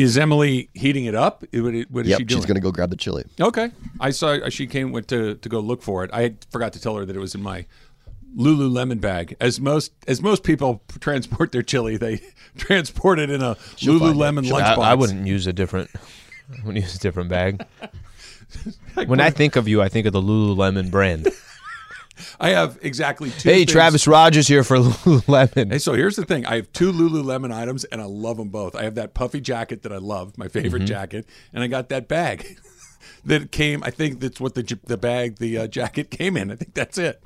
Is Emily heating it up? What, what is yep, she doing? she's going to go grab the chili. Okay, I saw uh, she came went to to go look for it. I forgot to tell her that it was in my Lululemon bag. As most as most people transport their chili, they transport it in a She'll find it. Lululemon lunchbox. I, I wouldn't use a different. I wouldn't use a different bag. when I think of you, I think of the Lululemon brand. I have exactly two. hey, things- Travis Rodgers here for Lululemon. Hey, so here's the thing. I have two Lululemon items, and I love them both. I have that puffy jacket that I love, my favorite Mm-hmm. jacket, and I got that bag that came. I think that's what the the bag, the uh, jacket came in. I think that's it.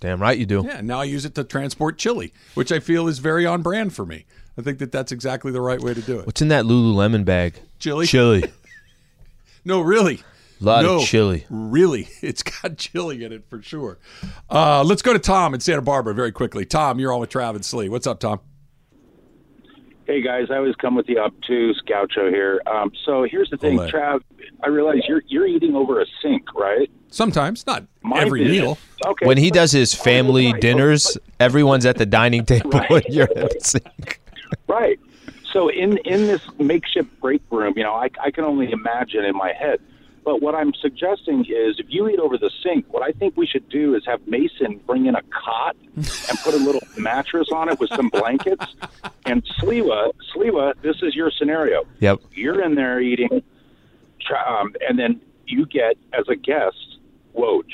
Damn right you do. Yeah. Now I use it to transport chili, which I feel is very on brand for me. I think that that's exactly the right way to do it. What's in that Lululemon bag? Chili? Chili. No, really. Lot of chili. Really, it's got chili in it for sure. Uh, let's go to Tom in Santa Barbara very quickly. Tom, you're on with Travis Lee. What's up, Tom? Hey guys, I always come with the obtuse gaucho here. Um, so here's the thing, Ole. Trav. I realize you're you're eating over a sink, right? Sometimes, not My every vision- meal. Okay. When he does his family Right. dinners, everyone's at the dining table and you're at the sink. Right. So in in this makeshift break room, you know, I, I can only imagine in my head. But what I'm suggesting is, if you eat over the sink, what I think we should do is have Mason bring in a cot and put a little mattress on it with some blankets. And Sliwa, Sliwa, this is your scenario. Yep. You're in there eating, um, and then you get as a guest Woj.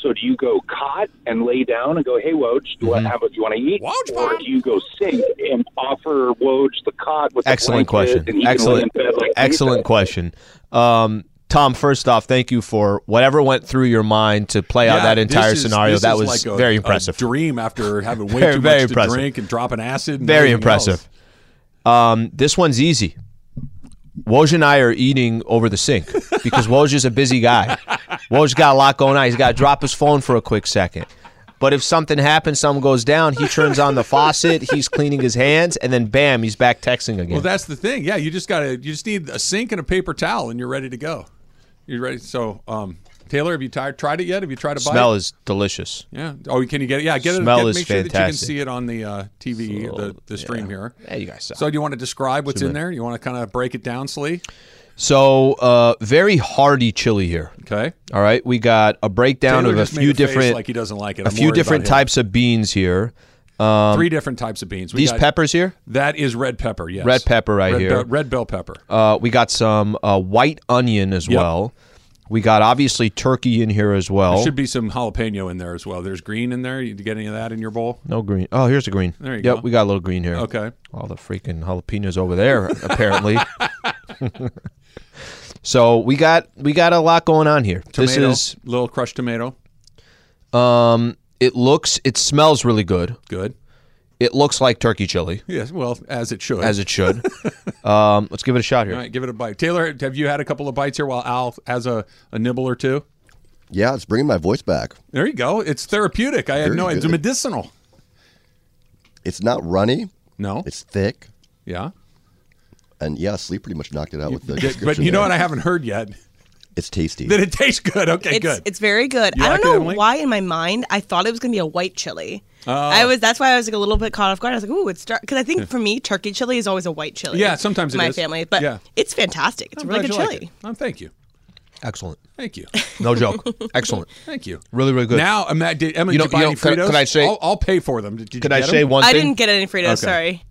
So do you go cot and lay down and go, "Hey Woj, do Mm-hmm. I have what you want to eat?" Woj, or do you go sink and offer Woj the cot with the Excellent blanket question. and he can lay Excellent, in bed like excellent Mason? question. Um, Tom, first off, thank you for whatever went through your mind to play out that entire is- scenario. That was like a- very a impressive. dream after having way Very, too much impressive. to drink and dropping acid. And Very impressive. Um, this one's easy. Woj and I are eating over the sink because Woj is a busy guy. Woj's got a lot going on. He's got to drop his phone for a quick second. But if something happens, something goes down, he turns on the faucet, he's cleaning his hands, and then bam, he's back texting again. Well, that's the thing. Yeah, you just gotta. You just need a sink and a paper towel, and you're ready to go. You're ready. So, um, Taylor, have you tried tried it yet? Have you tried to buy Smell it? is delicious. Yeah. Oh, can you get it? Yeah, get it. Smell get, is make sure that you can see it on the uh, TV, the, the stream here. Yeah, you guys suck. So, do you want to describe what's in there? You want to kind of break it down, Slee? So, uh, very hearty chili here. Okay. All right, we got a breakdown Taylor of a few a different, like he doesn't like it. a I'm few different him. types of beans here. Three different types of beans. We These got- peppers here. That is red pepper. Yes. Red pepper right red here. Bell, red bell pepper. Uh, we got some uh, white onion as Yep. well. We got obviously turkey in here as well. There should be some jalapeno in there as well. There's green in there. You get any of that in your bowl? no green. Oh, here's a green. There you yep, go. we got a little green here. Okay. All the freaking jalapenos over there, apparently. so we got we got a lot going on here. Tomato, This is little crushed tomato. um, it looks it smells really good. Good. It looks like turkey chili, Yes. Well, as it should. as it should. um, let's give it a shot here. All right, give it a bite. Taylor, have you had a couple of bites here while Al has a, a nibble or two? Yeah, it's bringing my voice back. There you go. It's therapeutic. I had Very no It's good. medicinal. It's not runny. No. It's thick. yeah. And yeah, Sleep pretty much knocked it out with the But description you know there. what I haven't heard yet? It's tasty. That it tastes good. Okay, It's good. it's very good. You I like don't it, know Emily? why in my mind I thought it was gonna be a white chili. Oh. I was that's why I was like a little bit caught off guard. I was like, ooh, it's dark." because I think for me turkey chili is always a white chili. Yeah, sometimes in it my is. family, but Yeah. it's fantastic. It's I'm really good you like chili. Oh, thank you. Excellent. Thank you. No joke. Excellent. Thank you. Really, really good. Now, Emma, did, Emma, You did know- you buy you know, any Fritos? could I say- I'll, I'll pay for them. Did, did Could you I say them? one I thing? didn't get any Fritos. Okay. Sorry.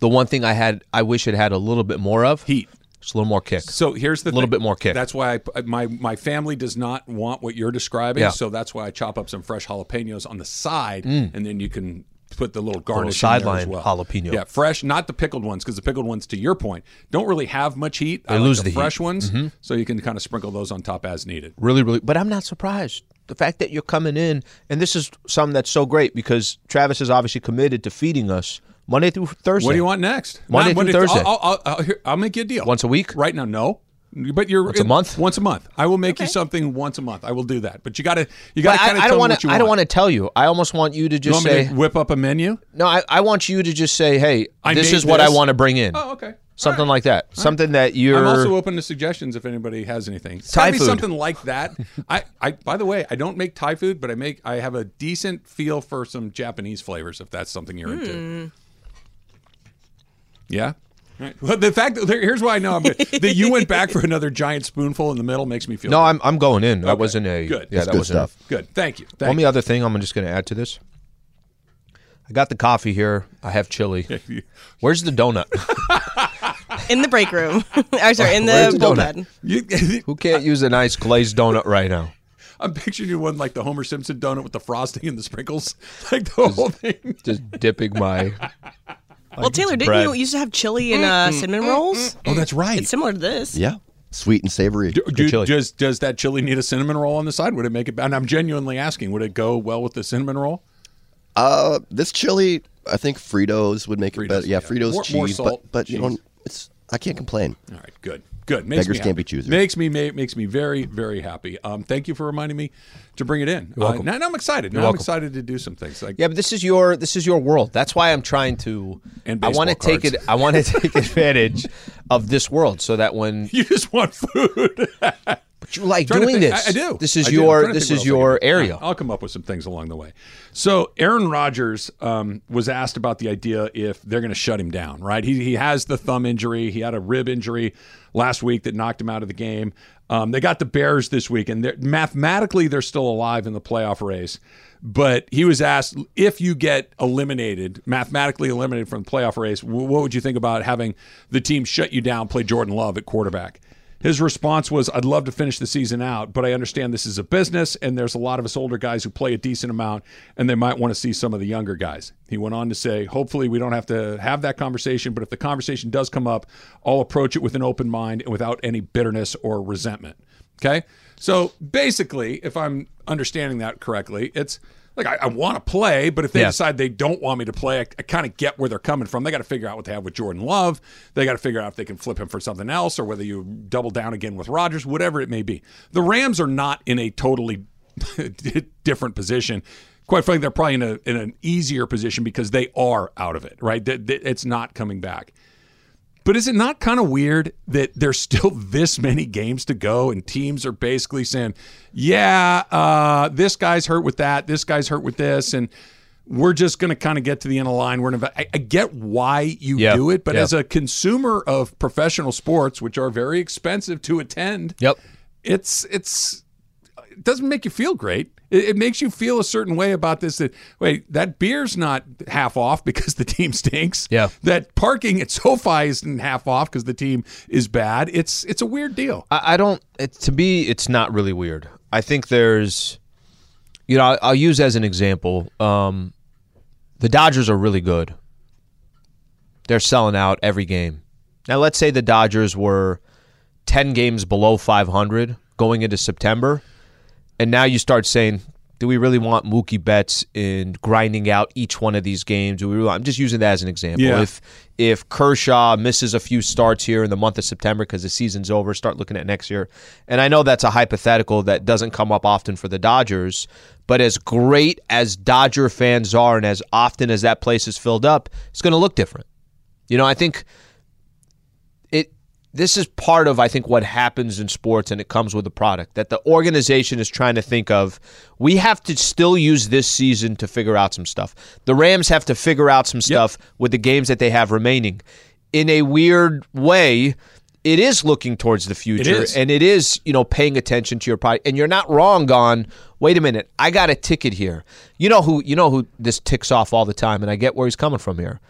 The one thing I had, I wish it had a little bit more of Heat. Just a little more kick. So here's the A little thing. bit more kick. That's why I, my my family does not want what you're describing. Yeah. So that's why I chop up some fresh jalapenos on the side, and then you can put the little garnish Mm. Little in there as sideline well. jalapeno. Yeah, fresh, not the pickled ones, because the pickled ones, to your point, don't really have much heat. I They like lose the, the heat. Mm-hmm. fresh ones, so you can kind of sprinkle those on top as needed. really, really. But I'm not surprised. The fact that you're coming in, and this is something that's so great because Travis is obviously committed to feeding us Monday through Thursday. What do you want next? Monday Not through Thursday. I'll, I'll, I'll, here- I'll make you a deal. Once a week? Right now, no. But you're Once a month? Once a month. I will make you something once a month. I will do that. But you got to you got to I, kind of tell don't me want what you to. I don't want want to tell you. I almost want you to You just want me say to whip up a menu? no. I, I want you to just say, hey, I this made is what I want to bring in. Oh, okay. Something All right. like that. Something that you're. I'm also open to suggestions if anybody has anything. It's Thai gotta food. something like that. I, I by the way, I don't make Thai food, but I make I have a decent feel for some Japanese flavors if that's something you're into. Hmm. Yeah. Right. Well, the fact that here's why I know I'm that you went back for another giant spoonful in the middle makes me feel No, good. I'm I'm going in. That Okay. wasn't a Good. Yeah, That's that good wasn't stuff. good. Thank you. Thank Only other thing I'm just going to add to this. I got the coffee here. I have chili. Where's the donut? in the break room. or sorry, in the the donut? bullpen. You, Who can't use a nice glazed donut right now? I'm picturing you one like the Homer Simpson donut with the frosting and the sprinkles, like the whole thing. Just dipping my. Well, Taylor, didn't bread. you used to have chili and uh, cinnamon rolls? Oh, that's right. It's similar to this. Yeah, sweet and savory. Do- do- chili. does does that chili need a cinnamon roll on the side? Would it make it? And I'm genuinely asking, would it go well with the cinnamon roll? Uh, this chili, I think Fritos would make Fritos, it better. Yeah, yeah. Fritos More- cheese, more salt, but but you know, it's I can't complain. All right, good, good. Makes Beggars me can't be choosers. Makes me ma- makes me very very happy. Um, thank you for reminding me to bring it in. You're welcome. now, now I'm excited. Now I'm welcome. excited to do some things. Like Yeah, but this is your this is your world. That's why I'm trying to. And I want to take it. I want to take advantage of this world so that when you just want food. But you like doing this, I, I do. This is I do. Your this is what else I your can area. I'll come up with some things along the way. So Aaron Rodgers um, was asked about the idea if they're going to shut him down. Right? He he has the thumb injury. He had a rib injury last week that knocked him out of the game. Um, they got the Bears this week, and they're, mathematically they're still alive in the playoff race. But he was asked if you get eliminated, mathematically eliminated from the playoff race, what would you think about having the team shut you down, play Jordan Love at quarterback? His response was, I'd love to finish the season out, but I understand this is a business and there's a lot of us older guys who play a decent amount and they might want to see some of the younger guys. He went on to say, hopefully we don't have to have that conversation, but if the conversation does come up, I'll approach it with an open mind and without any bitterness or resentment. Okay? So basically, if I'm understanding that correctly, it's like I, I want to play, but if they Yeah. decide they don't want me to play, I, I kind of get where they're coming from. They got to figure out what they have with Jordan Love. They got to figure out if they can flip him for something else, or whether you double down again with Rodgers, whatever it may be. The Rams are not in a totally different position. Quite frankly, they're probably in a in an easier position because they are out of it. Right? It's not coming back. But is it not kind of weird that there's still this many games to go and teams are basically saying, yeah, uh, this guy's hurt with that, this guy's hurt with this, and we're just going to kind of get to the end of the line. We're gonna, I, I get why you Yeah, do it, but yeah. as a consumer of professional sports, which are very expensive to attend, Yep. it's it's it doesn't make you feel great. It, it makes you feel a certain way about this. That wait, that beer's not half off because the team stinks. Yeah. that parking at SoFi isn't half off because the team is bad. It's it's a weird deal. I, I don't. It, to me, it's not really weird. I think there's, you know, I'll, I'll use as an example. Um, the Dodgers are really good. They're selling out every game. Now, let's say the Dodgers were ten games below 500 going into September, and now you start saying, do we really want Mookie Betts in grinding out each one of these games? Do we really, I'm just using that as an example. Yeah. If if Kershaw misses a few starts here in the month of September because the season's over, start looking at next year. And I know that's a hypothetical that doesn't come up often for the Dodgers, but as great as Dodger fans are and as often as that place is filled up, it's going to look different. You know, I think this is part of I think what happens in sports and it comes with the product that the organization is trying to think of we have to still use this season to figure out some stuff. The Rams have to figure out some stuff with the games that they have remaining. In a weird way, it is looking towards the future is. and it is, you know, paying attention to your product and you're not wrong on wait a minute, I got a ticket here. You know who you know who this ticks off all the time and I get where he's coming from here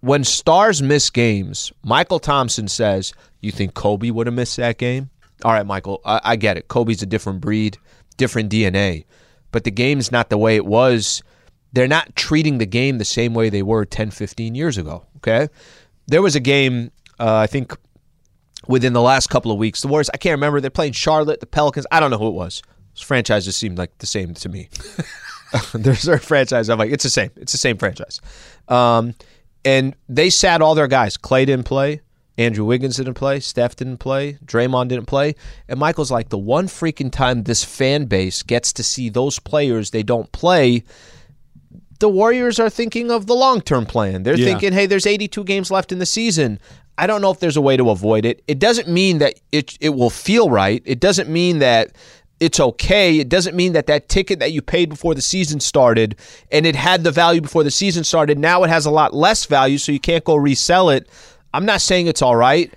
when stars miss games, Michael Thompson says, "You think Kobe would have missed that game?" All right, Michael, I, I get it. Kobe's a different breed, different DNA, but the game's not the way it was. They're not treating the game the same way they were 10, 15 years ago. Okay, there was a game, uh, I think, within the last couple of weeks. The Warriors, I can't remember. They're playing Charlotte, the Pelicans. I don't know who it was. Those franchises seemed like the same to me. There's a franchise. I'm like, it's the same. It's the same franchise. Um, and they sat all their guys. Clay didn't play. Andrew Wiggins didn't play. Steph didn't play. Draymond didn't play. And Michael's like, the one freaking time this fan base gets to see those players they don't play, the Warriors are thinking of the long term plan. They're Yeah. thinking, hey, there's 82 games left in the season. I don't know if there's a way to avoid it. It doesn't mean that it it will feel right. It doesn't mean that it's okay. It doesn't mean that that ticket that you paid before the season started and it had the value before the season started, now it has a lot less value, so you can't go resell it. I'm not saying it's all right.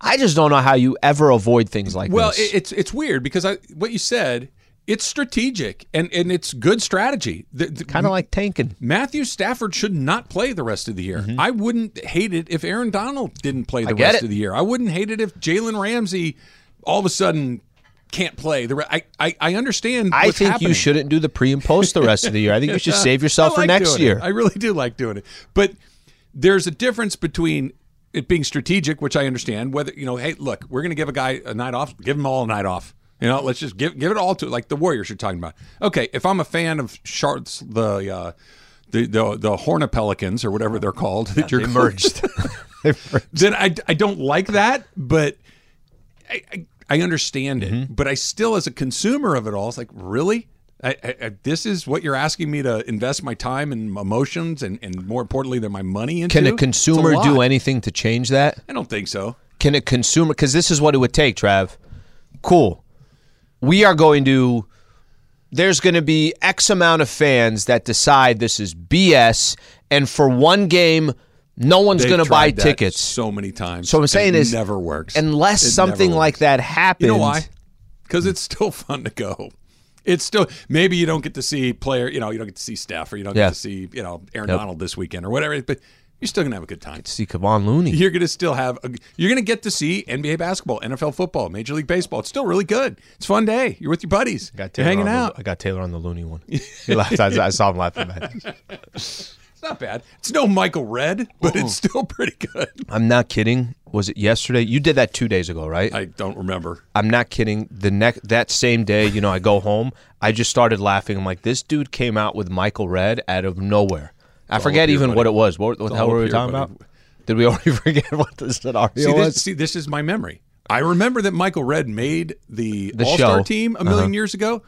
I just don't know how you ever avoid things like this. Well, this. it, it's it's weird because I what you said, it's strategic and and it's good strategy. Kind of like tanking. Matthew Stafford should not play the rest of the year. I wouldn't hate it if Aaron Donald didn't play the Mm-hmm. rest it. of the year. I wouldn't hate it if Jalen Ramsey all of a sudden can't play. The re- I, I I understand. I think happening. you shouldn't do the pre and post the rest of the year. I think you should save yourself I for next year. it. I really do like doing it. But there's a difference between it being strategic, which I understand. Whether you know, hey, look, we're going to give a guy a night off. Give him all a night off. You know, let's just give give it all to like the Warriors you're talking about. Okay, if I'm a fan of Sharks, the uh, the the the Hornet Pelicans or whatever they're called, that you're merged. then I, I don't like that, but I, I, I understand it. Mm-hmm. But I still, as a consumer of it all, it's like, really? I, I, this is what you're asking me to invest my time and emotions and, and more importantly than my money into? Can a consumer do anything to change that? I don't think so. Can a consumer? Because this is what it would take, Trav. Cool. We are going to. There's going to be X amount of fans that decide this is BS, and for one game, no one's going to buy that tickets. so many times. So I'm saying it is, never works unless It something never like that happens. You know why? Because it's still fun to go. It's still maybe you don't get to see player, you know, you don't get to see Steph or you don't Yeah. get to see, you know, Aaron Yep. Donald this weekend or whatever, but you're still gonna have a good time. See Kevon Looney. You're gonna still have a, you're gonna get to see NBA basketball, NFL football, Major League Baseball. It's still really good. It's a fun day. You're with your buddies. I got You're Taylor hanging on the- out. I got Taylor on the Looney one. He laughed. I, I saw him laughing at that. It's not bad. It's no Michael Redd, but it's still pretty good. I'm not kidding. Was it yesterday? You did that two days ago, right? I don't remember. I'm not kidding. The next that same day, you know, I go home. I just started laughing. I'm like, this dude came out with Michael Redd out of nowhere. I forget even buddy. what it was. What, what the hell were we talking buddy. about? Did we already forget what the scenario See was? this, see, this is my memory. I remember that Michael Redd made the, The All Star team a uh-huh. 1000000 years ago.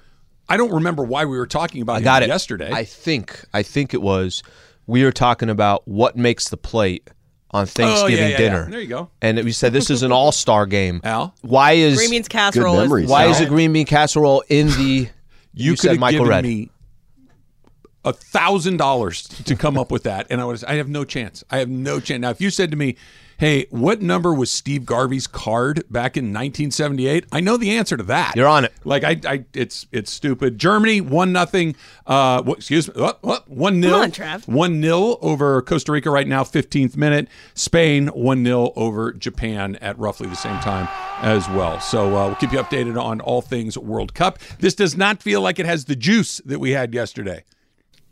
I don't remember why we were talking about I got it yesterday. I think. I think it was. We were talking about what makes the plate on oh, Thanksgiving Oh, yeah, yeah. dinner. There you go. And we said this is an all star game. Al? why is Green beans casserole. is- memories. why Al. is a green bean casserole in the? you, could said have Michael given Red. me a thousand dollars to come up with that, and I was I have no chance. I have no chance. Now, if you said to me, "Hey, what number was Steve Garvey's card back in 1978?" I know the answer to that. You're on it. Like I, I it's it's stupid. Germany one nothing. Uh, what, excuse me, what, what one nil. on, Trav. One nil over Costa Rica right now. 15th minute. Spain one 0 over Japan at roughly the same time as well. So uh, we'll keep you updated on all things World Cup. This does not feel like it has the juice that we had yesterday.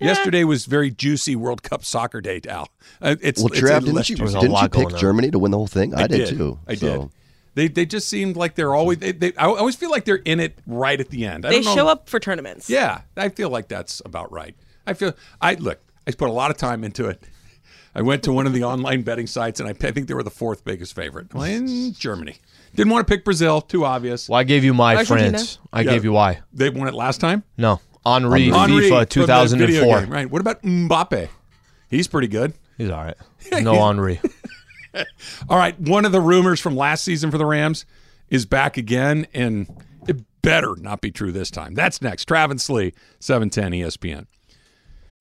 Yesterday was very juicy World Cup soccer day, Al. Uh, it's Well, Trav, a didn't you, didn't you pick. Germany to win the whole thing? I, did, too. I so. did. They they just seemed like they're always they, they I always feel like they're in it right at the end. I They don't know. show up for tournaments. Yeah, I feel like that's about right. I feel I look. I put a lot of time into it. I went to one of the online betting sites, and I, I think they were the fourth biggest favorite. Well, in Germany, didn't want to pick Brazil. Too obvious. Well, I gave you my Argentina. France. I Yeah. gave you why. They won it last time. No, Henri, Henry FIFA from the video 2004. game, Right. What about Mbappe? He's pretty good. He's all right. No Henri. All right, one of the rumors from last season for the Rams is back again, and it better not be true this time. That's next. Travis Lee, E 710 ESPN.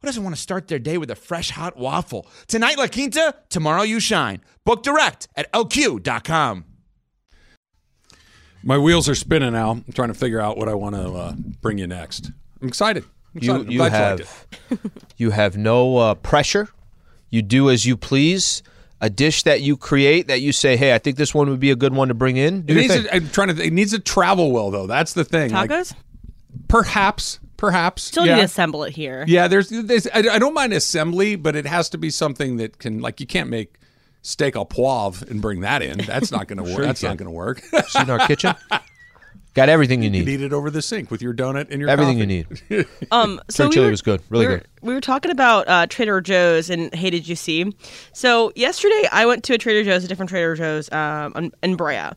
who doesn't want to start their day with a fresh hot waffle? Tonight, La Quinta, tomorrow, you shine. Book direct at lq.com. My wheels are spinning now. I'm trying to figure out what I want to uh, bring you next. I'm excited. I'm You excited. I'm you glad you have you have no uh, pressure. You do as you please. a dish that you create that you say, hey, I think this one would be a good one to bring in? Do It needs thing. to, I'm trying to. It needs to travel well, though. That's the thing. Like, Tacos? perhaps, perhaps. Still yeah. need to assemble it here. Yeah, there's, there's I, I don't mind assembly, but it has to be something that can like you can't make steak au poivre and bring that in. That's not going to work. you That's not going to work. See in our kitchen? Got everything you you need. need it over the sink with your donut and your Everything coffee. you need. Um, so Turkey we chili were, was good. Really we were, good. We were talking about uh, Trader Joe's and hey, did you see? So yesterday I went to a Trader Joe's, a different Trader Joe's um, in- in Brea,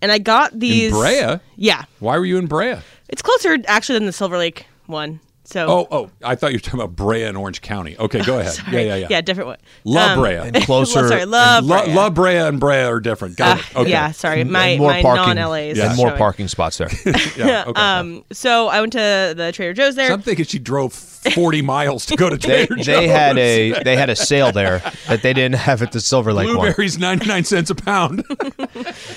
and I got these. In Brea? Yeah, Why were you in Brea? it's closer actually than the Silver Lake one. So Oh, oh, I thought you were talking about Brea in Orange County. Okay, go ahead. Yeah, yeah, yeah. yeah, different one. Love Um, Brea. And closer. sorry, love Lo- Brea. love Brea and Brea are different. Got Uh, it. Okay. Yeah, sorry, and my more my parking, non-LA's and more showing. parking spots there. Yeah, okay. Um, so I went to the Trader Joe's there. So I'm thinking she drove 40 miles to go to they, Trader Joe's. they had a they had a sale there that they didn't have at the Silver Lake one. blueberries 99 cents a pound.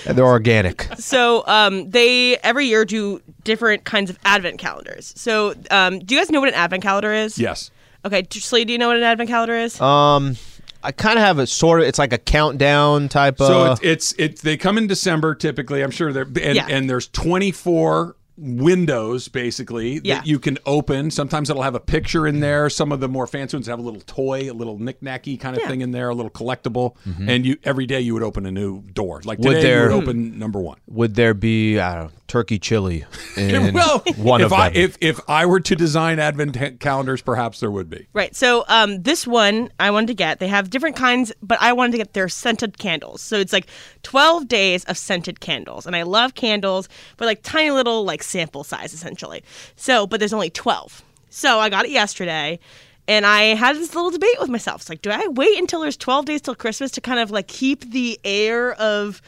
And they're organic. So um, they every year do different kinds of advent calendars. So um, do you guys know what an advent calendar is? yes. Okay, Slee, do you know what an advent calendar is? Um, I kind of have a sort of. It's like a countdown type of. So it's, it's it's they come in December typically. I'm sure they're and, Yeah. and there's 24 windows basically Yeah. that you can open. Sometimes it'll have a picture in there. Some of the more fancy ones have a little toy, a little knick-knacky kind of Yeah. thing in there, a little collectible. And you every day you would open a new door. Like Mm-hmm. Would today there- you would open number one. would there be I don't know, turkey chili in well, one if of I them? if if I were to design advent calendars, perhaps there would be. Right. So um, this one I wanted to get. They have different kinds, but I wanted to get their scented candles. So it's like 12 days of scented candles, and I love candles, but like tiny little like sample size essentially. So, but there's only 12. So I got it yesterday. And I had this little debate with myself. It's like, do I wait until there's 12 days till Christmas to kind of like keep the air of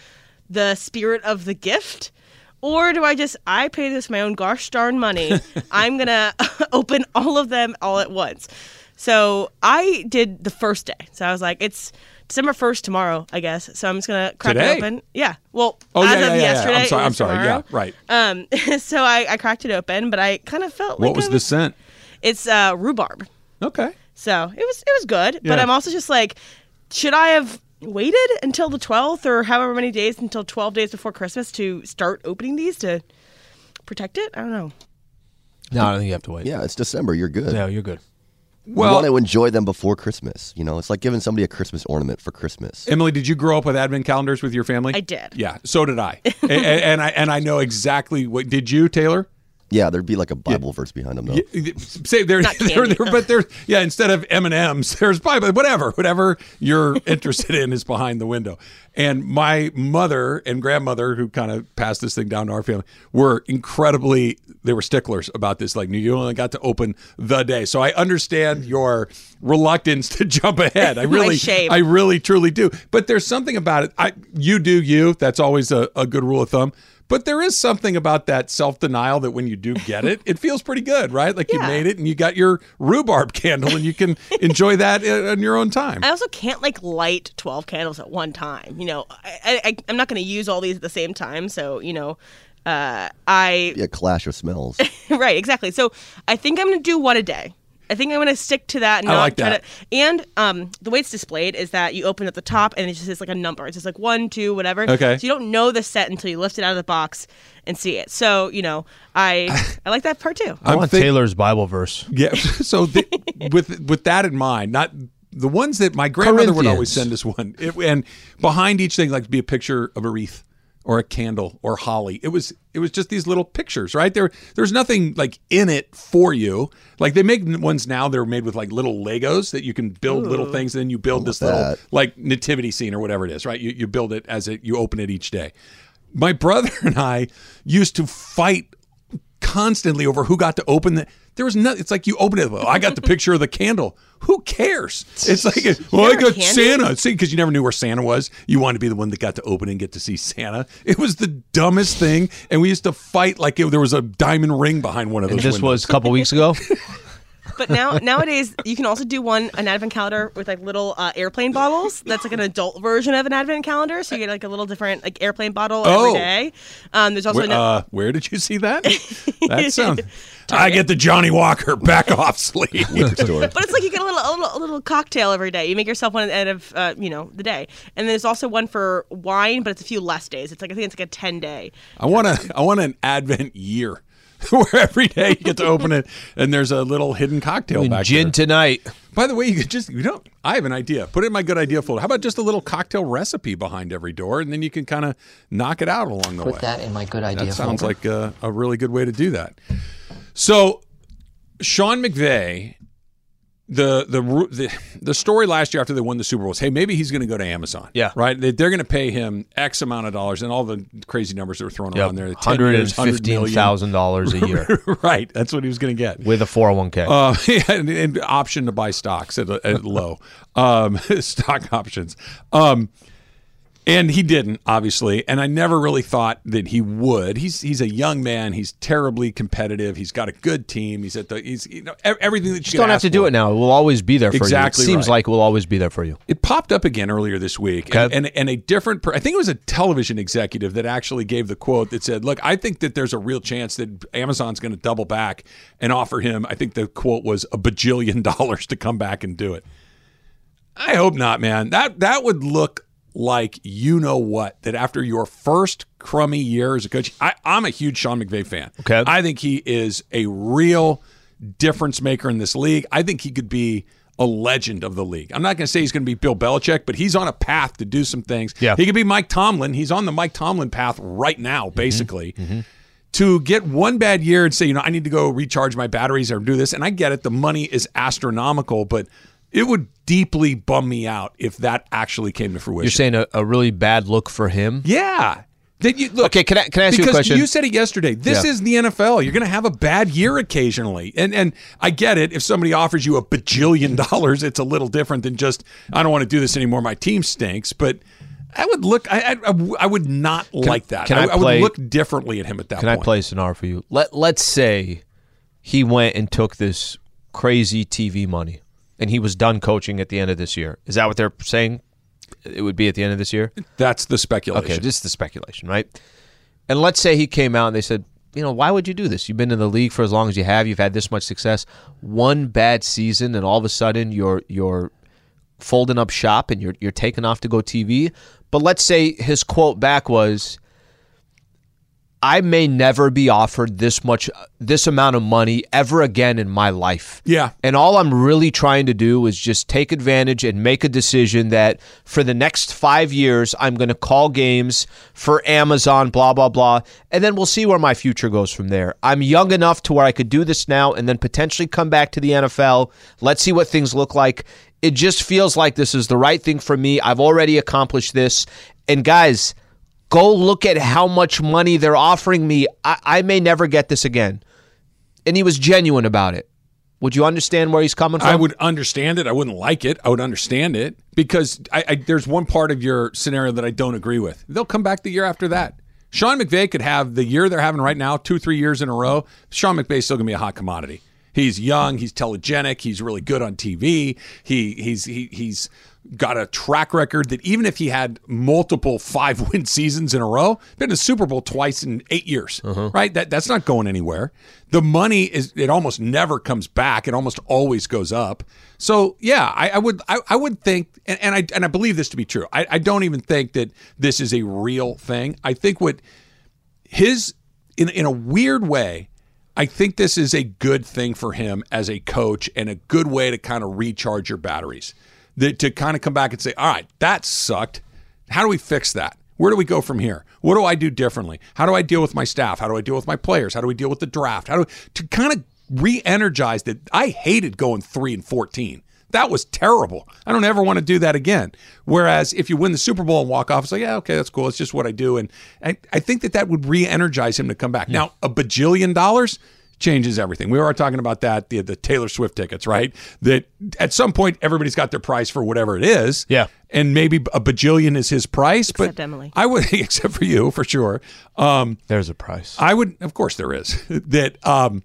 the spirit of the gift? Or do I just, I pay this my own gosh darn money. I'm going to open all of them all at once. So I did the first day. So I was like, it's December 1st tomorrow, I guess. So I'm just going to crack Today? it open. Yeah. Well, Oh as yeah, of yeah, yeah, yeah. yesterday. I'm sorry. I'm sorry. Yeah, right. Um, so I, I cracked it open, but I kind of felt like What was the scent? It's uh, rhubarb. Okay. So it was it was good, but I'm also just like, should I have waited until the 12th or however many days until 12 days before Christmas to start opening these to protect it? I don't know. no, I don't think you have to wait. Yeah, it's December. You're good. No, you're good. you Well, want to enjoy them before Christmas. You know, it's like giving somebody a Christmas ornament for Christmas. Emily, did you grow up with advent calendars with your family? I did. Yeah, so did I. and, and I and I know exactly what. Did you, Taylor? Yeah, there'd be like a Bible verse behind them, though. Say there, Not there, there, but there's yeah. Instead of M and M's, there's Bible. Whatever, whatever you're interested in is behind the window. And my mother and grandmother, who kind of passed this thing down to our family, were incredibly. They were sticklers about this. Like, you only got to open the day. So I understand your reluctance to jump ahead. I really, shame. I really, truly do. But there's something about it. I, you do you. That's always a, a good rule of thumb. But there is something about that self denial that when you do get it, it feels pretty good, right? Like you made it and you got your rhubarb candle and you can enjoy that in in your own time. I also can't like light 12 candles at one time. You know, I, I, I'm not going to use all these at the same time. So, you know, uh, I, Be a clash of smells. right, exactly. So I think I'm going to do one a day. I think I'm going to stick to that. And I like try that. To, and um, the way it's displayed is that you open at the top and it just is like a number. It's just like one, two, whatever. Okay. So you don't know the set until you lift it out of the box and see it. So you know, I I like that part too. I I'm want think- Taylor's Bible verse. Yeah. So the, with with that in mind, not the ones that my grandmother would always send us one, it, and behind each thing like to be a picture of a wreath or a candle or holly. It was it was just these little pictures, right? There there's nothing like in it for you. Like they make ones now they're made with like little Legos that you can build little things and then you build this little like nativity scene or whatever it is, right? You you build it as it you open it each day. My brother and I used to fight constantly over who got to open the. There was no. It's like you open it. Well, I got the picture of the candle. Who cares? It's like, well, I Never got? Santa. See, because you never knew where Santa was. You wanted to be the one that got to open and get to see Santa. It was the dumbest thing, and we used to fight like it, there was a diamond ring behind one of And those. this windows. was a couple weeks ago. But now nowadays you can also do one an advent calendar with like little uh, airplane bottles. That's like an adult version of an advent calendar. So you get like a little different like airplane bottle Oh. every day. Um, there's also Where, an, uh, where did you see that? That sounds. I get the Johnnie Walker back off sleeve. Store. But it's like you get a little, a little, a little cocktail every day. You make yourself one at the end of, uh, you know, the day. And then there's also one for wine, but it's a few less days. It's like I think it's like a ten day. I want a. I want an Advent year. Where every day you get to open it, and there's a little hidden cocktail back Gin there. tonight. By the way, you could just you know I have an idea. Put it in my good idea folder. How about just a little cocktail recipe behind every door, and then you can kind of knock it out along the way. Put that in my good idea That sounds folder. like a, a really good way to do that. So, Sean McVay, the the the the story last year after they won the Super Bowl was, hey, maybe he's going to go to Amazon. Yeah. right. They, they're going to pay him X amount of dollars, and all the crazy numbers that were thrown Yep. around there. 10 Hundred and 100 fifteen thousand dollars a year right, that's what he was going to get. with a four hundred one k. Uh, and, and option to buy stocks at, at low um, stock options. Um, and he didn't, obviously. And I never really thought that he would. He's he's a young man. He's terribly competitive. He's got a good team. He's at the he's you know everything that you Just don't have to do it now. It will always be there for Exactly you. It seems right. like it will always be there for you. It popped up again earlier this week, and, and and a different. Per- I think it was a television executive that actually gave the quote that said, "Look, I think that there's a real chance that Amazon's going to double back and offer him." I think the quote was a bajillion dollars to come back and do it. I hope not, man. That that would look like you know what. That after your first crummy year as a coach, I, I'm a huge Sean McVay fan. Okay. I think he is a real difference maker in this league. I think he could be a legend of the league. I'm not going to say he's going to be Bill Belichick, but he's on a path to do some things. Yeah. He could be Mike Tomlin. He's on the Mike Tomlin path right now, mm-hmm. basically. Mm-hmm. To get one bad year and say, you know, I need to go recharge my batteries or do this. And I get it. The money is astronomical, but it would deeply bum me out if that actually came to fruition. You're saying a, a really bad look for him. Yeah. You, look, Okay, can I- can I ask you a because question? You said it yesterday. This Yeah. is the NFL. You're going to have a bad year occasionally, and and I get it. If somebody offers you a bajillion dollars, it's a little different than just I don't want to do this anymore. My team stinks. But I would look. I I, I would not like that. can I I, would look differently at him at that Can point. I play a scenario for you? Let Let's say he went and took this crazy TV money, and he was done coaching at the end of this year. Is that what they're saying? It would be at the end of this year. That's the speculation. Okay, just the speculation, right? And let's say he came out and they said, you know, why would you do this? You've been in the league for as long as you have. You've had this much success. One bad season, and all of a sudden you're you're folding up shop and you're you're taking off to go TV. But let's say his quote back was, "I may never be offered this much, this amount of money ever again in my life." Yeah. And all I'm really trying to do is just take advantage and make a decision that for the next five years, I'm going to call games for Amazon, blah, blah, blah. And then we'll see where my future goes from there. I'm young enough to where I could do this now and then potentially come back to the NFL. Let's see what things look like. It just feels like this is the right thing for me. I've already accomplished this. And guys, go look at how much money they're offering me. I, I may never get this again. And he was genuine about it. Would you understand where he's coming from? I would understand it. I wouldn't like it. I would understand it because I, I, there's one part of your scenario that I don't agree with. They'll come back the year after that. Sean McVay could have the year they're having right now, two, three years in a row. Sean McVay's still going to be a hot commodity. He's young. He's telegenic. He's really good on TV. He he's he, he's got a track record that even if he had multiple five win seasons in a row, been to the Super Bowl twice in eight years, uh-huh. right? That that's not going anywhere. The money is it almost never comes back. It almost always goes up. So yeah, I, I would I, I would think, and, and I and I believe this to be true. I, I don't even think that this is a real thing. I think what his in in a weird way, I think this is a good thing for him as a coach and a good way to kind of recharge your batteries. That to kind of come back and say, "All right, that sucked. How do we fix that? Where do we go from here? What do I do differently? How do I deal with my staff? How do I deal with my players? How do we deal with the draft? How do we, to kind of re-energize that? I hated going 3 and 14. That was terrible. I don't ever want to do that again. Whereas if you win the Super Bowl and walk off, it's like, yeah, okay, that's cool. It's just what I do. And I, I think that that would re energize him to come back. Now, a bajillion dollars changes everything. We were talking about that, the, the Taylor Swift tickets, right? That at some point, everybody's got their price for whatever it is. Yeah. And maybe a bajillion is his price. Except but Emily. I would, except for you, for sure. Um, There's a price. I would, of course, there is that. Um,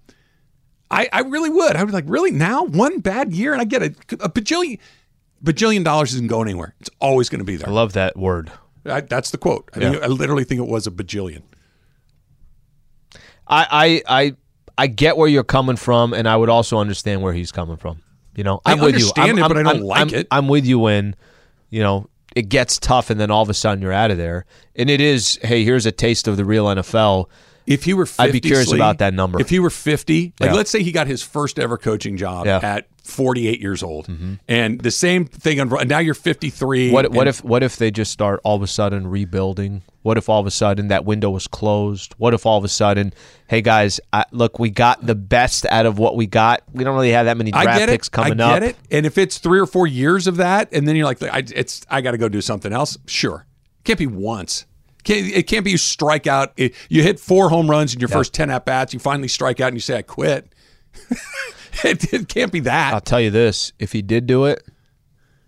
I, I really would. I would be like, really now one bad year and I get a, a bajillion bajillion dollars isn't going anywhere. It's always going to be there. I love that word. I, that's the quote. I, Yeah. think, I literally think it was a bajillion. I, I I I get where you're coming from, and I would also understand where he's coming from. You know, I I'm with understand you. it, I'm, but I I'm- don't like I'm- it. I'm with you when, you know, it gets tough, and then all of a sudden you're out of there. And it is, hey, here's a taste of the real NFL. If he were 50, I'd be curious Slee, about that number. If he were 50, like Yeah. let's say he got his first ever coaching job Yeah. Mm-hmm. at 48 years old, and the same thing. On, now you're 53. What what and- if what if they just start all of a sudden rebuilding? What if all of a sudden that window was closed? What if all of a sudden, hey guys, I, look, we got the best out of what we got. We don't really have that many I draft picks it. I get up. it. And if it's three or four years of that, and then you're like, I, it's I got to go do something else. Sure, can't be once. Can't, it can't be you strike out. It, you hit four home runs in your first ten at bats. You finally strike out and you say, I quit. it, it can't be that. I'll tell you this: if he did do it,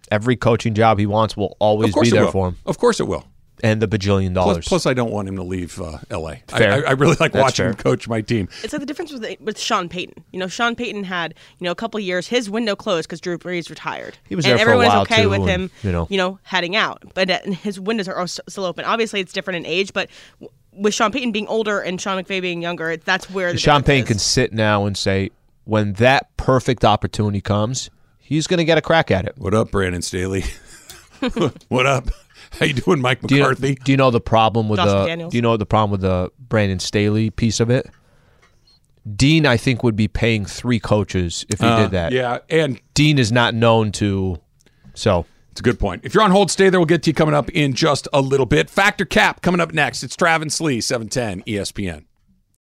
every coaching job he wants will always be there for him, Of course it will. And the bajillion Plus, dollars. plus, I don't want him to leave uh, L.A. I, Fair. I, I really like That's watching him coach my team. It's like the difference with with Sean Payton. You know, Sean Payton had you know a couple years. His window closed because Drew Brees retired. He was and there for a everyone's while, okay too, with and, him. you know. you know, heading out, but uh, his windows are still open. Obviously, it's different in age, but w- with Sean Payton being older and Sean McVay being younger, that's where the Sean Payton is. can sit now and say, when that perfect opportunity comes, he's going to get a crack at it. What up, Brandon Staley? what up? How you doing, Mike Do you, McCarthy? do you know the problem with Dawson the? Daniels. Do you know the problem with the Brandon Staley piece of it? Dean, I think, would be paying three coaches if he Uh, did that. Yeah, and Dean is not known to. So It's a good point. If you're on hold, stay there. We'll get to you coming up in just a little bit. Fact or Cap coming up next. It's Travis Slee, E 710 ESPN.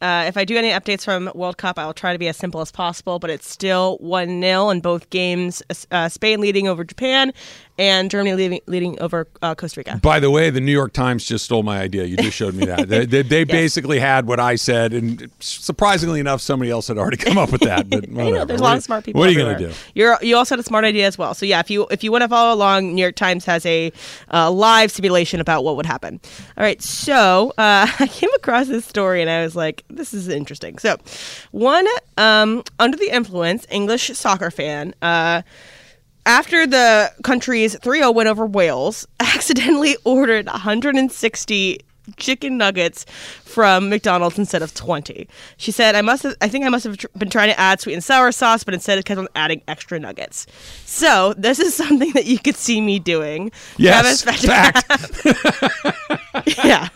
uh, if I do any updates from World Cup, I'll try to be as simple as possible, but it's still 1 0 in both games. Uh, Spain leading over Japan and Germany leading, leading over uh, Costa Rica. By the way, the New York Times just stole my idea. You just showed me that. They, they, they basically had what I said, and surprisingly enough, somebody else had already come up with that. But I know there's a What lot are- of smart people. What are you going to do? You're you also had a smart idea as well. So yeah, if you if you want to follow along, New York Times has a uh, live simulation about what would happen. All right, so uh, I came across this story and I was like, this is interesting. So, one um, under the influence English soccer fan. Uh, after the country's 3-0 win over Wales, accidentally ordered 160 chicken nuggets from McDonald's instead of 20. She said, "I must have, I think I must have tr- been trying to add sweet and sour sauce, but instead it kept on adding extra nuggets." So, this is something that you could see me doing. Yes, fact. yeah.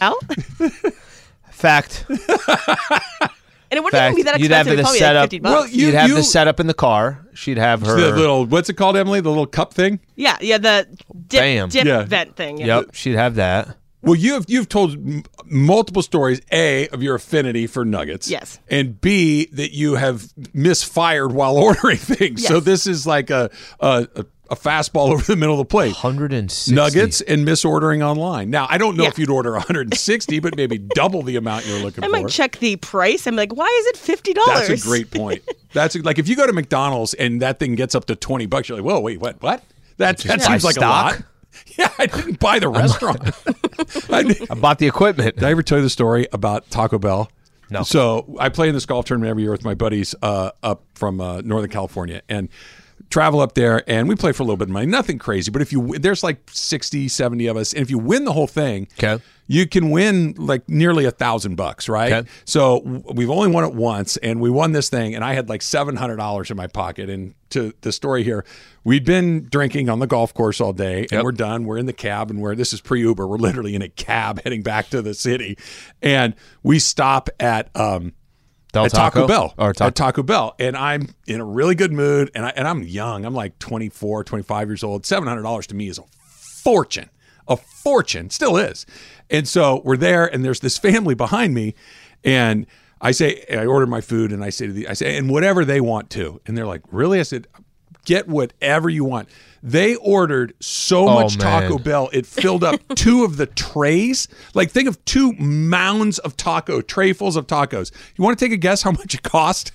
Al? fact, And it wouldn't fact. even be that expensive. You'd have expensive. the It'd probably be setup. like Well, you- you'd have you- the setup in the car. She'd have her. The little, what's it called, Emily? The little cup thing? yeah, yeah, the dip, Bam. dip Yeah. vent thing. Yeah. Yep, she'd have that. Well, you have you've told m- multiple stories. A of your affinity for nuggets. Yes. And B that you have misfired while ordering things. Yes. So this is like a a, a a fastball over the middle of the plate. 160 Nuggets and misordering online. Now I don't know Yeah. if you'd order 160, but maybe double the amount you're looking I for. I might check the price. I'm like, why is it fifty dollars? That's a great point. That's like if you go to McDonald's and that thing gets up to 20 bucks, you're like, whoa, wait, what? What? That, that buy seems like stock? a lot. Yeah, I didn't buy the restaurant. I, I bought the equipment. Did I ever tell you the story about Taco Bell? No. So I play in this golf tournament every year with my buddies uh, up from uh, Northern California and travel up there and we play for a little bit of money. Nothing crazy, but if you there's like 60, 70 of us, and if you win the whole thing, Okay. you can win like nearly a thousand bucks, right? Okay. So we've only won it once, and we won this thing, and I had like seven hundred dollars in my pocket. And to the story here, we'd been drinking on the golf course all day, and Yep. we're done. We're in the cab, and we're this is pre Uber. We're literally in a cab heading back to the city, and we stop at um, Del at Taco, Bell. Or at Taco. Bell. And I'm in a really good mood and I and I'm young. I'm like 24 25 years old. $700 to me is a fortune. A fortune. Still is. And so we're there and there's this family behind me and I say I order my food and I say to the I say and whatever they want to and they're like really? I said get whatever you want they ordered so Oh, much Taco. Bell it filled up two of the trays like think of two mounds of taco trayfuls of tacos you want to take a guess how much it cost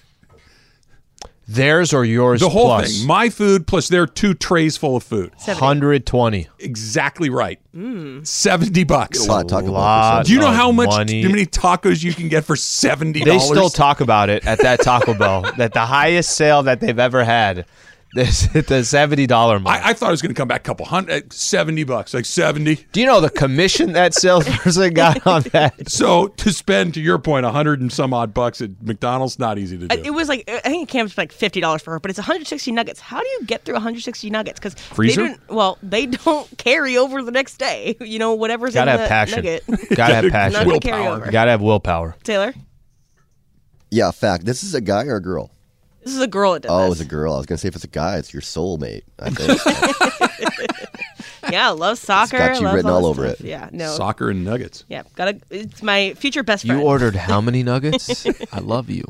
Theirs or yours the whole plus? thing my food plus their two trays full of food 120. exactly right Mm. 70 bucks A lot of Taco Bell. lot. do you know how much money. how many tacos you can get for 70 They still talk about it at that Taco Bell. That the highest sale that they've ever had. This the seventy dollar mark. I, I thought it was going to come back a couple hundred, uh, 70 bucks, like 70. Do you know the commission that salesperson got on that? So to spend, to your point, a point, 100 and some odd bucks at McDonald's, not easy to do. It was like I think it came up to like fifty dollars for her, but it's 160 nuggets. How do you get through 160 nuggets? Because Freezer? They don't, well, they don't carry over the next day. You know, whatever's Gotta in have the passion. nugget. Gotta have passion. None Willpower. to carry over. Gotta have willpower. Taylor, Yeah, fact. This is a guy or a girl? This is a girl that did Oh, this. it's a girl. I was gonna say if it's a guy, it's your soulmate. I think. yeah, loves soccer. got you loves written all all over stuff. it. Yeah, no. Soccer and nuggets. Yeah, gotta. It's my future best friend. You ordered how many nuggets? I love you.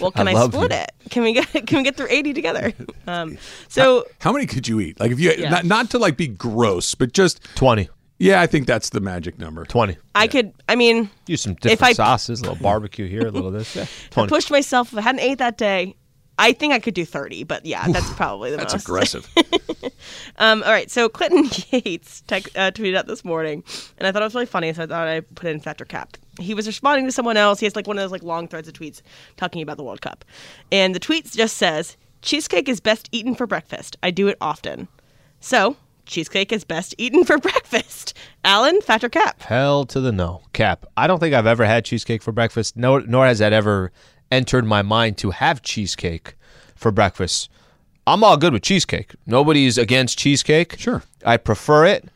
Well, can I I, split you. it? Can we get can we get through 80 together? Um, so How many could you eat? Like if you Yeah. not, not to like be gross, but just 20. Yeah, I think that's the magic number. 20. I could. I mean, Use some If different I- sauces, a little barbecue here, a little this. Yeah. 20. pushed myself. If I hadn't ate that day, I think I could do 30. But yeah, that's probably the That's most. aggressive. Um, all right, so Clinton Yates tech, uh, tweeted out this morning, and I thought it was really funny, so I thought I'd put it in Fact or Cap. He was responding to someone else. He has like one of those like long threads of tweets talking about the World Cup, and the tweet just says, "Cheesecake is best eaten for breakfast. I do it often." So cheesecake is best eaten for breakfast. Alan, Fact or Cap. Hell to the no. Cap. I don't think I've ever had cheesecake for breakfast, nor, nor has that ever entered my mind to have cheesecake for breakfast. I'm all good with cheesecake. Nobody's against cheesecake. Sure. I prefer it.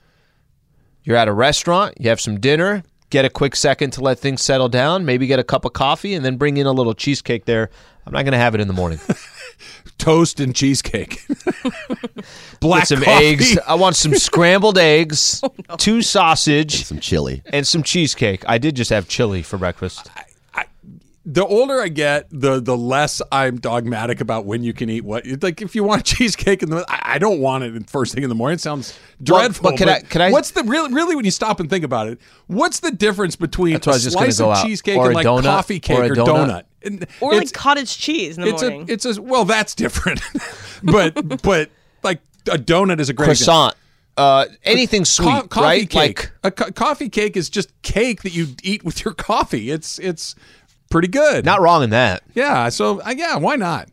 You're at a restaurant, you have some dinner, get a quick second to let things settle down, maybe get a cup of coffee, and then bring in a little cheesecake there. I'm not going to have it in the morning. Toast and cheesecake. Black Get some coffee. eggs. I want some scrambled eggs, oh, two sausage, Some chili. and some cheesecake. I did just have chili for breakfast. The older I get, the the less I'm dogmatic about when you can eat what. It's Like if you want cheesecake in the, I, I don't want it in first thing in the morning. It sounds Well, dreadful. but can I- can I- What's the really really when you stop and think about it? What's the difference between a what I a was just slice of cheesecake Or and a like donut, coffee cake or or, a donut. And Or like cottage cheese in the it's morning. a it's a well that's different, but but like a donut is a great example. Croissant. Uh, anything sweet, Co- coffee right? cake. a co- coffee cake is just cake that you eat with your coffee. It's it's pretty good. not wrong in that. yeah. So uh, yeah, why not?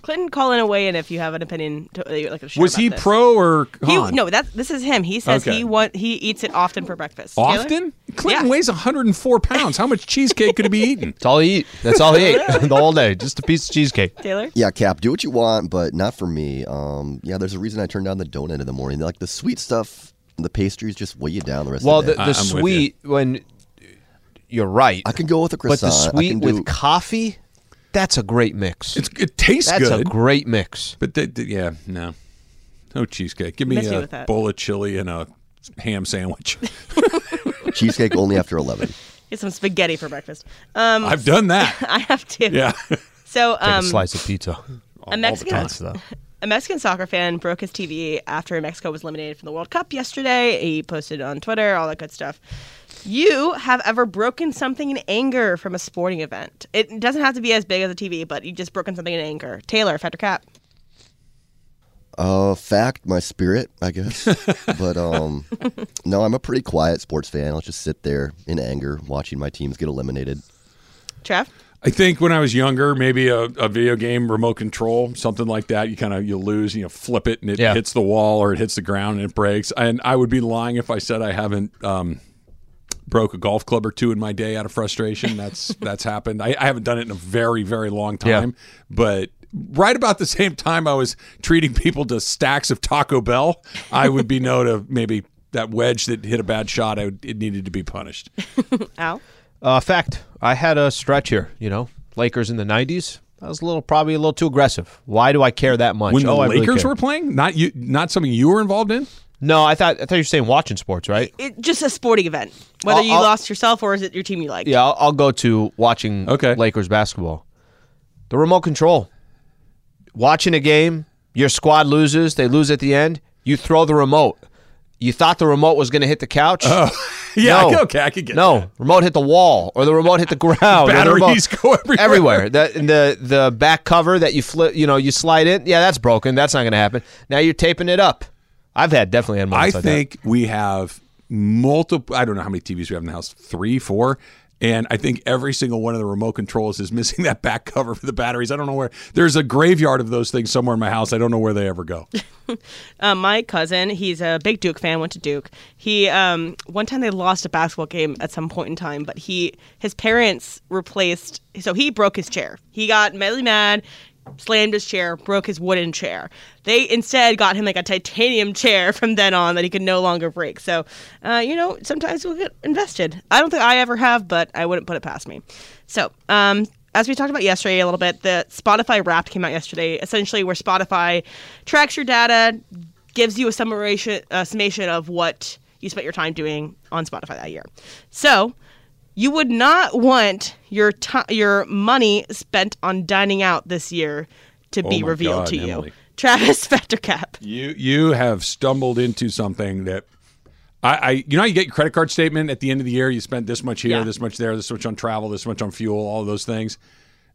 Clinton, call in a weigh in if you have an opinion. To, that you'd like to share Was about he this. pro or He, con? no, that this is him. He says Okay. he want he eats it often for breakfast. Taylor? Often? Clinton Yeah. weighs 104 pounds. How much cheesecake could he be eating? That's all he eat. That's all he ate the whole day. Just a piece of cheesecake. Taylor. Yeah, Cap, do what you want, but not for me. Um, yeah, there's a reason I turn down the donut in the morning. Like the sweet stuff, the pastries just weigh you down the rest Well, of the the, day. the I- I'm with sweet when you're right, I can go with a croissant. but the sweet can with coffee, that's a great mix. It's, it tastes that's good. That's a great mix. but the, the- yeah, no. No cheesecake. Give me a bowl of chili and a ham sandwich. Cheesecake only after 11. Get some spaghetti for breakfast. Um, I've done that. I have to. Yeah. So Take um, a slice of pizza. a Mexican That's the- a Mexican soccer fan broke his TV after Mexico was eliminated from the World Cup yesterday. He posted on Twitter, all that good stuff. You have ever broken something in anger from a sporting event? It doesn't have to be as big as a TV, but you just broken something in anger. Taylor, Fact or Cap. Uh, fact, my spirit, I guess. but um, no, I'm a pretty quiet sports fan. I'll just sit there in anger watching my teams get eliminated. Trev? I think when I was younger, maybe a, a video game remote control, something like that. You kind of you lose, you know, flip it and it Yeah. hits the wall or it hits the ground and it breaks. And I would be lying if I said I haven't um, broke a golf club or two in my day out of frustration. That's that's happened. I, I haven't done it in a very very long Yeah. time, but. Right about the same time I was treating people to stacks of Taco Bell, I would be known to maybe that wedge that hit a bad shot. I would, it needed to be punished. Al? Uh, fact, I had a stretch here. You know, Lakers in the '90s. That was a little, probably a little too aggressive. Why do I care that much? When the oh, I really Lakers were playing, not you, not something you were involved in. No, I thought I thought you were saying watching sports, right? It, just a sporting event. Whether I'll- you I'll- lost yourself or is it your team you like? Yeah, I'll, I'll go to watching Okay. Lakers basketball. The remote control. Watching a game, your squad loses, they lose at the end, you throw the remote. You thought the remote was going to hit the couch? Oh. Yeah, No. okay, I could get no, that. remote hit the wall, or the remote hit the ground. or the remote- Batteries go everywhere. everywhere. The, the the back cover that you flip, you know, you slide in. Yeah, that's broken. That's not going to happen. Now you're taping it up. I've had definitely had multiple. I moments like that. think we have multiple. I don't know how many TVs we have in the house. Three, four. And I think every single one of the remote controls is missing that back cover for the batteries. I don't know where. There's a graveyard of those things somewhere in my house. I don't know where they ever go. Uh, my cousin, he's a big Duke fan, went to Duke. He um, one time they lost a basketball game at some point in time, but he his parents replaced. So he broke his chair. He got madly mad, slammed his chair, broke his wooden chair. They instead got him like a titanium chair from then on that he could no longer break. So, uh, you know, sometimes we'll get invested. I don't think I ever have, but I wouldn't put it past me. So, um, as we talked about yesterday a little bit, the Spotify Wrapped came out yesterday. Essentially, where Spotify tracks your data, gives you a summation, summation of what you spent your time doing on Spotify that year. So, you would not want your ti your money spent on dining out this year to be Oh my revealed God, to you. Emily. Travis Fact or Cap. You you have stumbled into something that I, I you know you get your credit card statement at the end of the year. You spent this much here, Yeah. this much there, this much on travel, this much on fuel, all those things.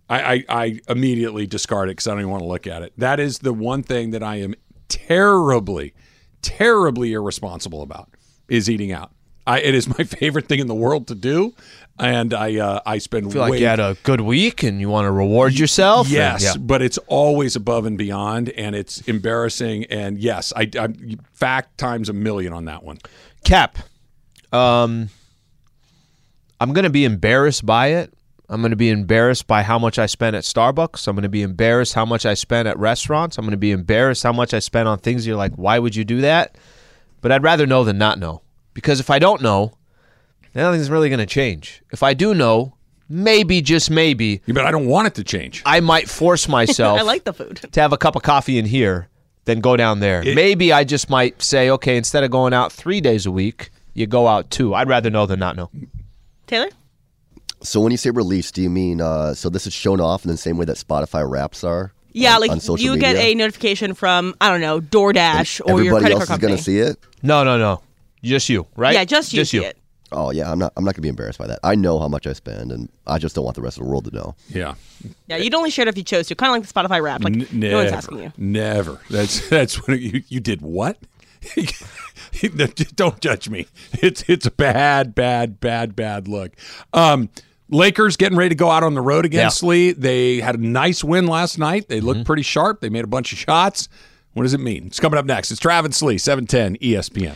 I, I, I immediately discard it because I don't even want to look at it. That is the one thing that I am terribly, terribly irresponsible about is eating out. I, it is my favorite thing in the world to do, and I uh, I spend feel like you had a good week and you want to reward yourself. and- Yes, yeah. but it's always above and beyond, and it's embarrassing. And yes, I, I fact times a million on that one. Cap, um, I'm going to be embarrassed by it. I'm going to be embarrassed by how much I spent at Starbucks. I'm going to be embarrassed how much I spent at restaurants. I'm going to be embarrassed how much I spent on things you're like, why would you do that? But I'd rather know than not know. Because if I don't know, nothing's really going to change. If I do know, maybe, just maybe, Yeah, But I don't want it to change. I might force myself I like the food. to have a cup of coffee in here then go down there. Maybe I just might say, okay, instead of going out three days a week, you go out two. I'd rather know than not know. Taylor? So when you say release, do you mean uh, so this is shown off in the same way that Spotify raps are? Yeah, on, like on social you media? get a notification from I don't know DoorDash or your Everybody credit else card is company. going to see it. No, no, no. Just you, right? Yeah, just you Just see you. it. Oh yeah, I'm not. I'm not going to be embarrassed by that. I know how much I spend, and I just don't want the rest of the world to know. Yeah, Yeah, you'd only share it if you chose to. Kind of like the Spotify Wrap. Like N- no one's asking you. never. That's that's what you you did. What? don't judge me. It's it's a bad, bad, bad, bad look. Um, Lakers getting ready to go out on the road against Yeah. Lee. They had a nice win last night. They Mm-hmm. looked pretty sharp. They made a bunch of shots. What does it mean? It's coming up next. It's Travis Lee, E 710 ESPN.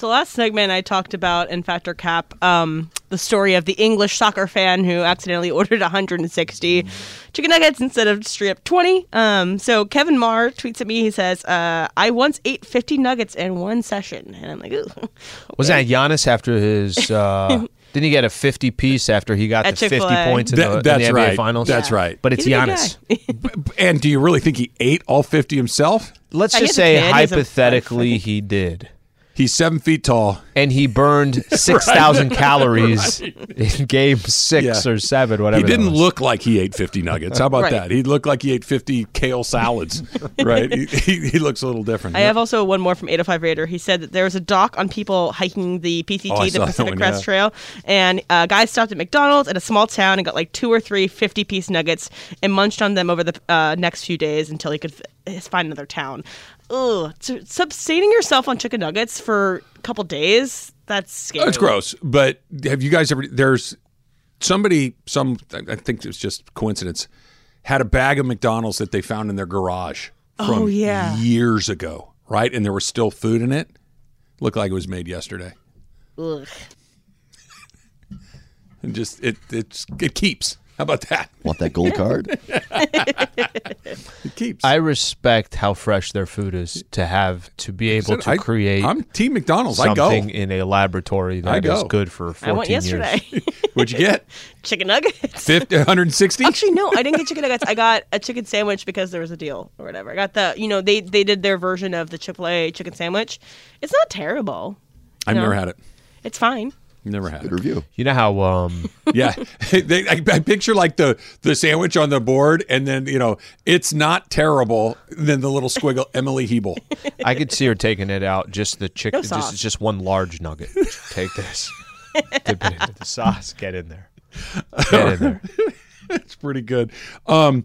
So last segment, I talked about in Fact or Cap um, the story of the English soccer fan who accidentally ordered 160 chicken nuggets instead of straight up 20. Um, so Kevin Marr tweets at me. He says, uh, "I once ate 50 nuggets in one session," and I'm like, "Ooh." Was that Giannis after his? Uh, didn't he get a 50 piece after he got At the 50 Chick-fil-A. points in, That- the, in that's the NBA right. Finals? That's right. But it's He's Giannis. And do you really think he ate all 50 himself? Let's just say kid. A- hypothetically he did. He's seven feet tall. and he burned six thousand calories in game six Yeah. or seven, whatever. He didn't was. look like he ate 50 nuggets. How about Right. that? He looked like he ate 50 kale salads, right? He, he, he looks a little different. I have also one more from 805 Raider. He said that there was a doc on people hiking the PCT, Oh, the Pacific one, Crest yeah. Trail, and uh, guys stopped at McDonald's in a small town and got like two or three 50 piece nuggets and munched on them over the uh, next few days until he could f- find another town. Ugh. Sustaining yourself on chicken nuggets for a couple days, that's scary. It's gross, but have you guys ever? There's somebody, some I think it's just coincidence, had a bag of McDonald's that they found in their garage oh, from Oh, yeah. years ago, right? And there was still food in it. Looked like it was made yesterday, Ugh. and just it it's it keeps. How about that? Want that gold card? It keeps. I respect how fresh their food is to have to be able to I- create I'm Team McDonald's. I go. something in a laboratory I that is go. good for 14 I went yesterday. years. What'd you get? chicken nuggets. 50, 160? Actually, no, I didn't get chicken nuggets. I got a chicken sandwich because there was a deal or whatever. I got the, you know, they they did their version of the Chick Fil A chicken sandwich. It's not terrible. I've No. never had it. It's fine. Never had Good it. review. You know how um, Yeah, they, I, I picture like the the sandwich on the board, and then you know it's not terrible. Then the little squiggle, Emily Hebel. I could see her taking it out just the chicken, No sauce. just just one large nugget. Take this, dip it into the sauce, get in there, get in there. it's pretty good. Um,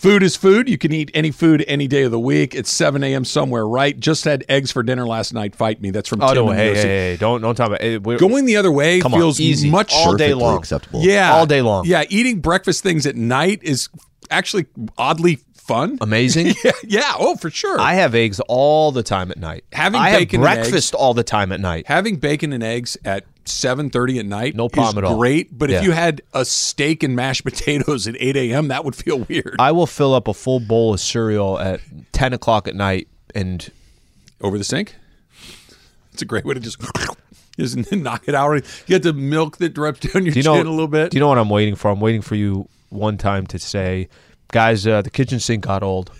food is food. You can eat any food any day of the week. It's 7 a.m. somewhere, right? Just had eggs for dinner last night. Fight me. That's from Oh Tim no, hey, hey, hey, don't don't talk about it. We're- Going the other way Come on, feels easy. much All day long. acceptable. Yeah, all day long. Yeah, eating breakfast things at night is actually oddly fun. amazing. Yeah, yeah. Oh, for sure. I have eggs all the time at night. Having I have bacon and breakfast all the time at night. having bacon and eggs at 7.30 at night No problem is at all. great but Yeah. if you had a steak and mashed potatoes at 8 a.m that would feel weird I will fill up a full bowl of cereal at ten o'clock at night, and over the sink it's a great way to just just knock it out you get the milk that drips down your you know chin a little bit Do you know what I'm waiting for? I'm waiting for you one time to say, guys, uh, the kitchen sink got old.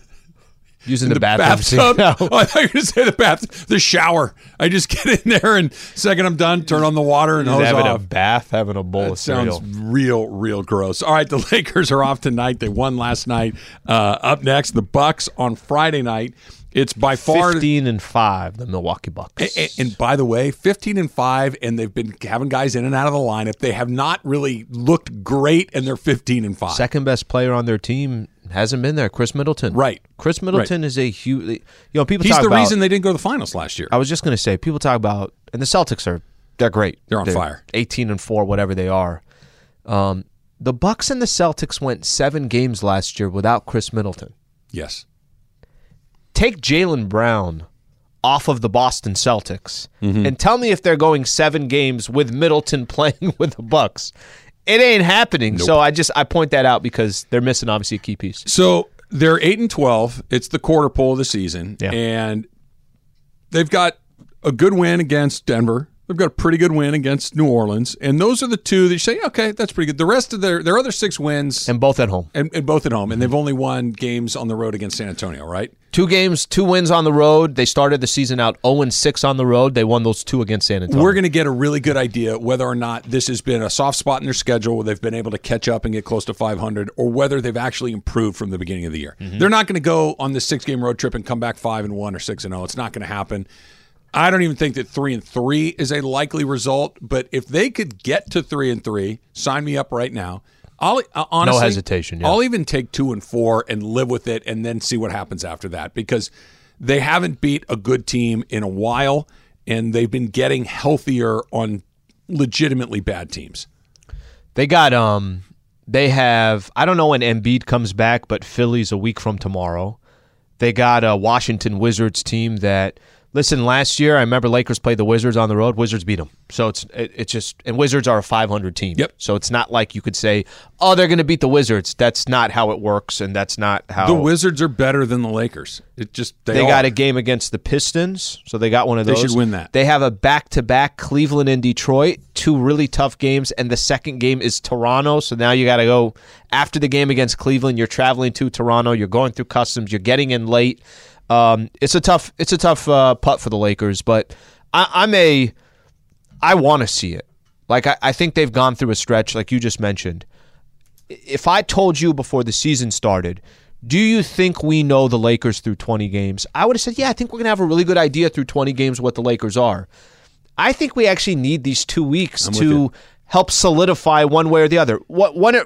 Using the, bathroom sink. bathtub. now. Oh, I thought you were going to say the bath, the shower. I just get in there and second I'm done, turn on the water and hose having off. a bath, having a bowl That of cereal. sounds real, real gross. All right, the Lakers are off tonight. They won last night. Uh, up next, the Bucks on Friday night. It's by far Fifteen and five, the Milwaukee Bucks. And, and by the way, 15 and 5, and they've been having guys in and out of the lineup. They have not really looked great, and they're 15 and 5. Second best player on their team hasn't been there. Khris Middleton. Right. Khris Middleton is a huge. You know, people He's the about. reason they didn't go to the finals last year. I was just going to say, people talk about, and the Celtics are they're great. They're on fire. Eighteen and four, whatever they are. Um, the Bucks and the Celtics went seven games last year without Khris Middleton. Yes. Take Jaylen Brown off of the Boston Celtics Mm-hmm. and tell me if they're going seven games with Middleton playing with the Bucks. It ain't happening. So I just I point that out because they're missing obviously a key piece. So they're 8 and 12. It's the quarter pole of the season. Yeah. And they've got a good win against Denver. They've got a pretty good win against New Orleans. And those are the two that you say, okay, that's pretty good. The rest of their, their other six wins, And both at home. and, and both at home, and they've only won games on the road against San Antonio, right? Two games, two wins on the road. They started the season out 0 and 6 on the road. They won those two against San Antonio. We're going to get a really good idea whether or not this has been a soft spot in their schedule where they've been able to catch up and get close to 500, or whether they've actually improved from the beginning of the year. Mm-hmm. They're not going to go on this six game road trip and come back five and one or six and zero. It's not going to happen. I don't even think that three and three is a likely result, but if they could get to three and three, sign me up right now. I'll uh, honestly, hesitation, yeah. I'll even take two and four and live with it, and then see what happens after that because they haven't beat a good team in a while, and they've been getting healthier on legitimately bad teams. They got um they have I don't know when Embiid comes back, but Philly's a week from tomorrow. They got a Washington Wizards team that listen, last year I remember Lakers played the Wizards on the road. Wizards beat them. So it's it, it's just and Wizards are a 500 team. Yep. So it's not like you could say, "Oh, they're going to beat the Wizards." That's not how it works and that's not how The Wizards are better than the Lakers. It just they, they got a game against the Pistons, so they got one of those. They should win that. They have a back-to-back Cleveland and Detroit, two really tough games, and the second game is Toronto. So now you got to go after the game against Cleveland. You're traveling to Toronto. You're going through customs. You're getting in late. Um, it's a tough. It's a tough uh, putt for the Lakers, but I, I'm a. I want to see it. Like I, I think they've gone through a stretch, like you just mentioned. If I told you before the season started, do you think we know the Lakers through 20 games? I would have said, yeah, I think we're gonna have a really good idea through 20 games what the Lakers are. I think we actually need these two weeks I'm to help solidify one way or the other. What one a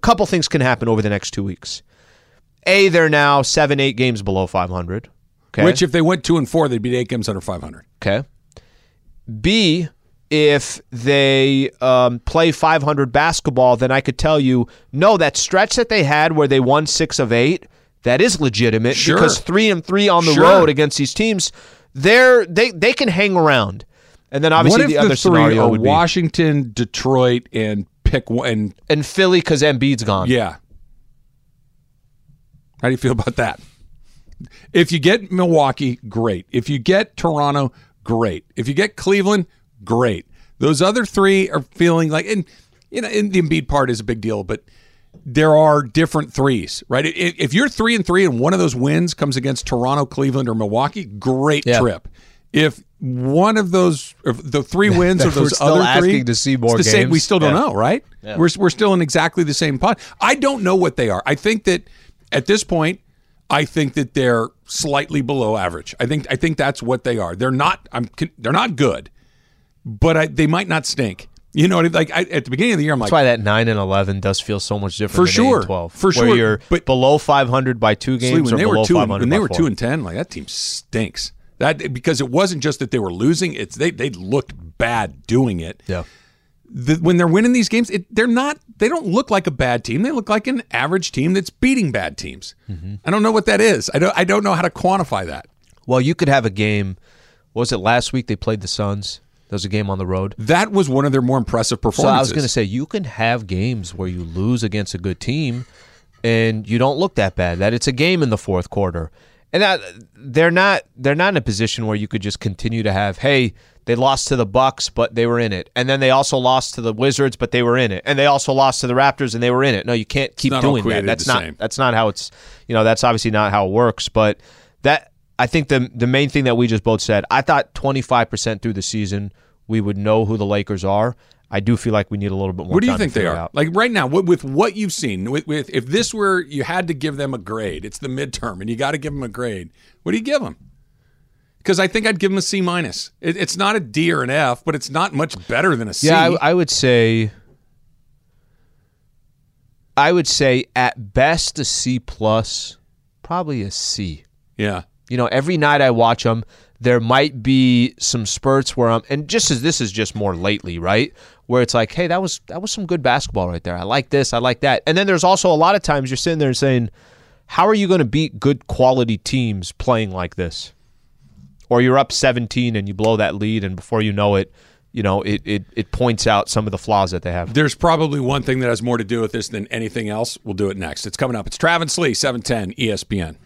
couple things can happen over the next two weeks. A, they're now seven, eight games below 500. Okay. Which, if they went two and four, they'd be eight games under 500. Okay. B, if they um, play 500 basketball, then I could tell you, no, that stretch that they had where they won six of eight, that is legitimate Sure. because three and three on the Sure. road against these teams, they're they they can hang around. And then obviously the the, other three scenario are would be Washington, Detroit, and pick one? And and Philly because Embiid's gone. yeah, how do you feel about that? If you get Milwaukee, great. If you get Toronto, great. If you get Cleveland, great. Those other three are feeling like, and you know, and the Embiid part is a big deal, but there are different threes, right? If you're three and three and one of those wins comes against Toronto, Cleveland, or Milwaukee, great Yeah. trip. If one of those, if the three wins of We're those still other three, asking to see more it's the same- we still don't Yeah. know, right? We're we're still in exactly the same pot. I don't know what they are. I think that at this point, I think that they're slightly below average. I think I think that's what they are. They're not. I'm. They're not good, but I, they might not stink. You know, what I- like I, at the beginning of the year, I'm like, That's why that nine and eleven does feel so much different. For than eight and sure. twelve. For where sure. you're But- below five hundred by two games when or they were below two, five and, when they were four. two and ten, like that team stinks. That because it wasn't just that they were losing; it's they they looked bad doing it. yeah. The, when they're winning these games, it, they're not. They don't look like a bad team. They look like an average team that's beating bad teams. Mm-hmm. I don't know what that is. I don't. I don't know how to quantify that. Well, you could have a game. What was it last week? They played the Suns. That was a game on the road. That was one of their more impressive So performances. I was going to say you can have games where you lose against a good team, and you don't look that bad. That it's a game in the fourth quarter, and that they're not they're not in a position where you could just continue to have hey they lost to the Bucks but they were in it, and then they also lost to the Wizards but they were in it, and they also lost to the Raptors and they were in it. No, you can't keep doing that. That's not same. that's not how it's you know that's obviously not how it works. But that I think the the main thing that we just both said. I thought twenty five percent through the season we would know who the Lakers are. I do feel like we need a little bit more. what do you time think they are? out. Like right now, with, with what you've seen, with, with if this were you had to give them a grade, it's the midterm, and you got to give them a grade. What do you give them? Because I think I'd give them a C minus. It, it's not a D or an F, but it's not much better than a C. Yeah, I, I would say. I would say at best a C plus, probably a C. yeah. You know, every night I watch them, there might be some spurts where I'm, and just as this is just more lately, right? Where it's like, hey, that was that was some good basketball right there. I like this, I like that. And then there's also a lot of times you're sitting there and saying, how are you going to beat good quality teams playing like this? Or you're up 17 and you blow that lead, and before you know it, you know it it, it points out some of the flaws that they have. There's probably one thing that has more to do with this than anything else. We'll do it next. It's coming up. It's Travis Lee, 710 ESPN.